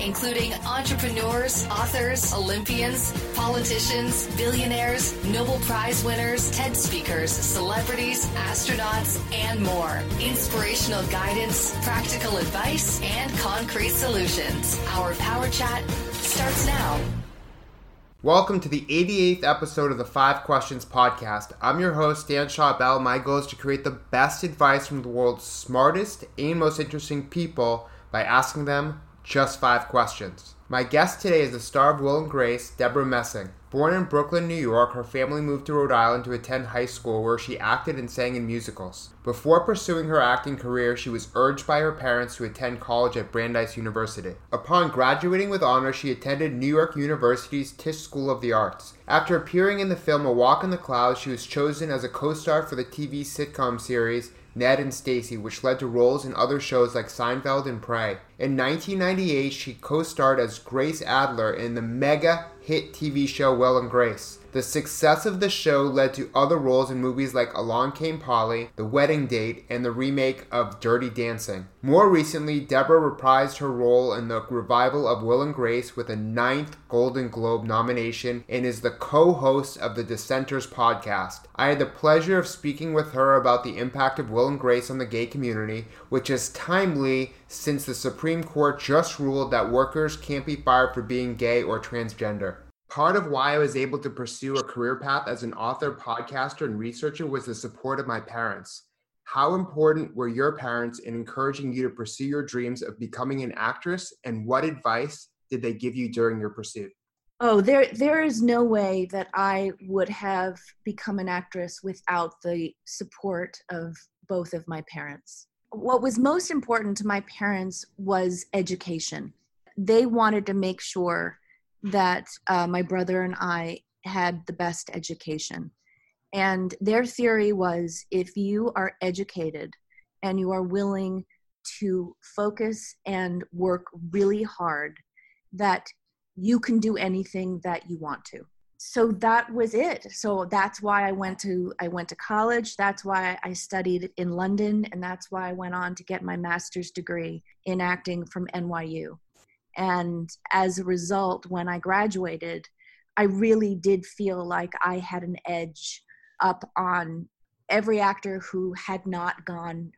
including entrepreneurs, authors, Olympians, politicians, billionaires, Nobel Prize winners, TED speakers, celebrities, astronauts, and more. Inspirational guidance, practical advice, and concrete solutions. Our Power Chat starts now. Welcome to the 88th episode of the Five Questions Podcast. I'm your host, Dan Schawbel. My goal is to create the best advice from the world's smartest and most interesting people by asking them just five questions. My guest today is the star of Will and Grace, Debra Messing. Born in Brooklyn, New York, her family moved to Rhode Island to attend high school where she acted and sang in musicals. Before pursuing her acting career, she was urged by her parents to attend college at Brandeis University. Upon graduating with honors, she attended New York University's Tisch School of the Arts. After appearing in the film A Walk in the Clouds, she was chosen as a co-star for the TV sitcom series Ned and Stacey, which led to roles in other shows like Seinfeld and Prey. In 1998, she co starred as Grace Adler in the mega hit TV show Will and Grace. The success of the show led to other roles in movies like Along Came Polly, The Wedding Date, and the remake of Dirty Dancing. More recently, Debra reprised her role in the revival of Will and Grace with a ninth Golden Globe nomination and is the co host of the Dissenters podcast. I had the pleasure of speaking with her about the impact of Will and Grace on the gay community, which is timely since the Supreme Court just ruled that workers can't be fired for being gay or transgender. Part of why I was able to pursue a career path as an author, podcaster, and researcher was the support of my parents. How important were your parents in encouraging you to pursue your dreams of becoming an actress, and what advice did they give you during your pursuit? Oh, there there is no way that I would have become an actress without the support of both of my parents. What was most important to my parents was education. They wanted to make sure that uh, my brother and I had the best education. And their theory was if you are educated and you are willing to focus and work really hard, that you can do anything that you want to. So that was it. So that's why I went to I went to college. That's why I studied in London and that's why I went on to get my master's degree in acting from NYU. And as a result, when I graduated, I really did feel like I had an edge up on every actor who had not gone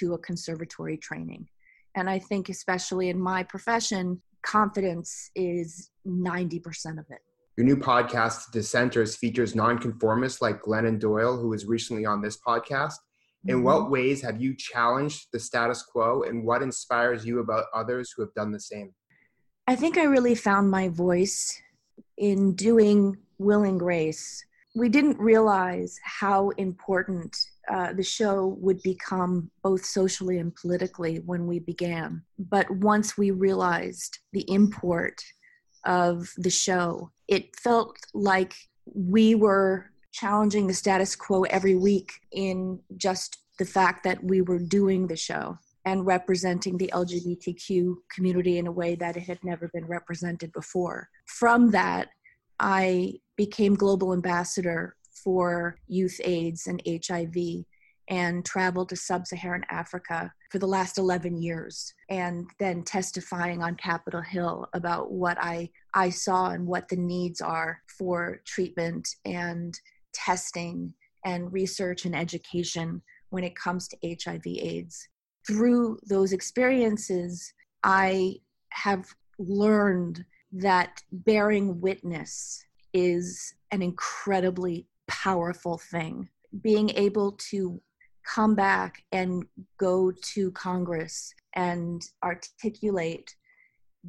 to a conservatory training. And I think, especially in my profession, confidence is 90% of it. Your new podcast, Dissenters, features nonconformists like Glennon Doyle, who was recently on this podcast. In mm-hmm. what ways have you challenged the status quo, and what inspires you about others who have done the same? I think I really found my voice in doing Will and Grace. We didn't realize how important uh, the show would become both socially and politically when we began. But once we realized the import of the show, it felt like we were challenging the status quo every week in just the fact that we were doing the show and representing the LGBTQ community in a way that it had never been represented before. From that, I became global ambassador for youth AIDS and HIV and traveled to sub Saharan Africa for the last 11 years and then testifying on Capitol Hill about what I, I saw and what the needs are for treatment and testing and research and education when it comes to HIV AIDS through those experiences, I have learned that bearing witness is an incredibly powerful thing. Being able to come back and go to Congress and articulate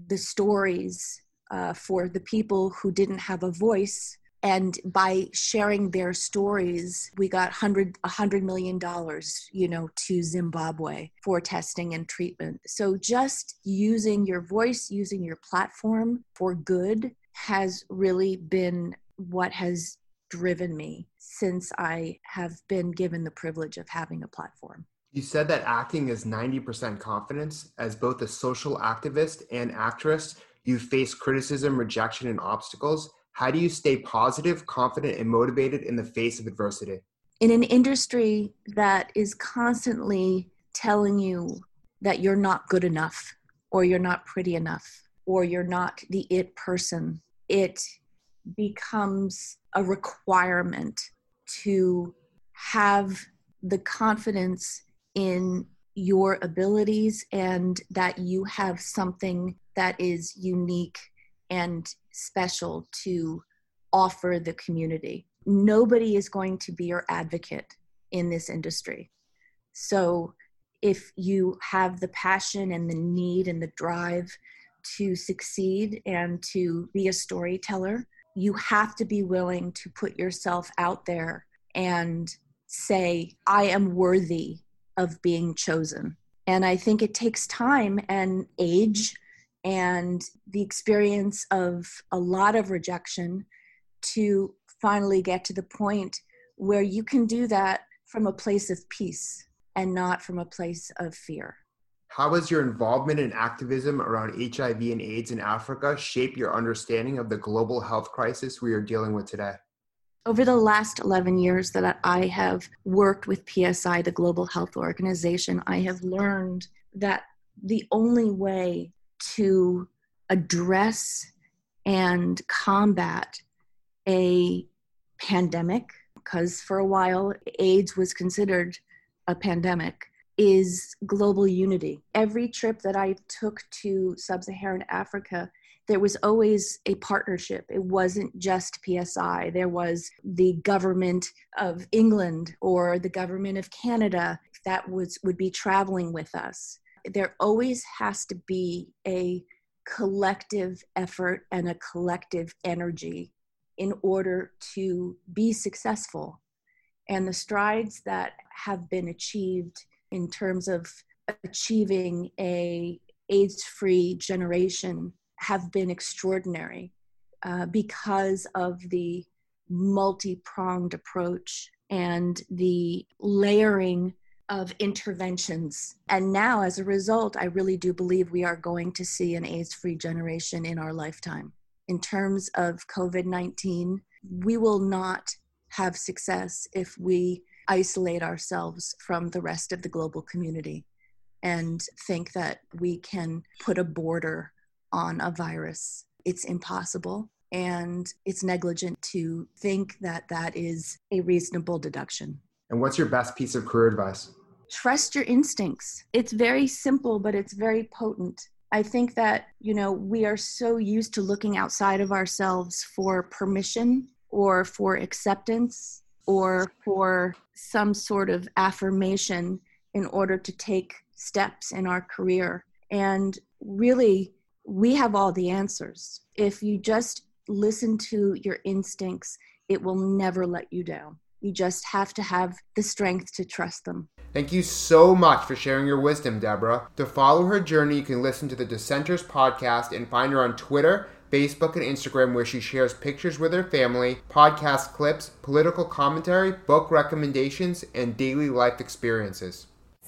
the stories uh, for the people who didn't have a voice and by sharing their stories we got 100 100 million dollars you know to zimbabwe for testing and treatment so just using your voice using your platform for good has really been what has driven me since I have been given the privilege of having a platform. You said that acting is 90% confidence. As both a social activist and actress, you face criticism, rejection, and obstacles. How do you stay positive, confident, and motivated in the face of adversity? In an industry that is constantly telling you that you're not good enough, or you're not pretty enough, or you're not the it person, it becomes a requirement to have the confidence in your abilities and that you have something that is unique and special to offer the community. Nobody is going to be your advocate in this industry. So if you have the passion and the need and the drive to succeed and to be a storyteller, you have to be willing to put yourself out there and say, I am worthy of being chosen. And I think it takes time and age and the experience of a lot of rejection to finally get to the point where you can do that from a place of peace and not from a place of fear. How has your involvement in activism around HIV and AIDS in Africa shaped your understanding of the global health crisis we are dealing with today? Over the last 11 years that I have worked with PSI, the Global Health Organization, I have learned that the only way to address and combat a pandemic, because for a while AIDS was considered a pandemic, is global unity. Every trip that I took to sub Saharan Africa, there was always a partnership. It wasn't just PSI. There was the government of England or the government of Canada that was would be traveling with us. There always has to be a collective effort and a collective energy in order to be successful. And the strides that have been achieved in terms of achieving a AIDS-free generation have been extraordinary uh, because of the multi-pronged approach and the layering of interventions. And now, as a result, I really do believe we are going to see an AIDS free generation in our lifetime. In terms of COVID 19, we will not have success if we isolate ourselves from the rest of the global community and think that we can put a border on a virus. It's impossible. And it's negligent to think that that is a reasonable deduction. And what's your best piece of career advice? Trust your instincts. It's very simple, but it's very potent. I think that, you know, we are so used to looking outside of ourselves for permission or for acceptance or for some sort of affirmation in order to take steps in our career. And really, we have all the answers. If you just listen to your instincts, it will never let you down. You just have to have the strength to trust them. Thank you so much for sharing your wisdom, Debra. To follow her journey, you can listen to the Dissenters podcast and find her on Twitter Facebook, and Instagram, where she shares pictures with her family, podcast clips, political commentary, book recommendations, and daily life experiences.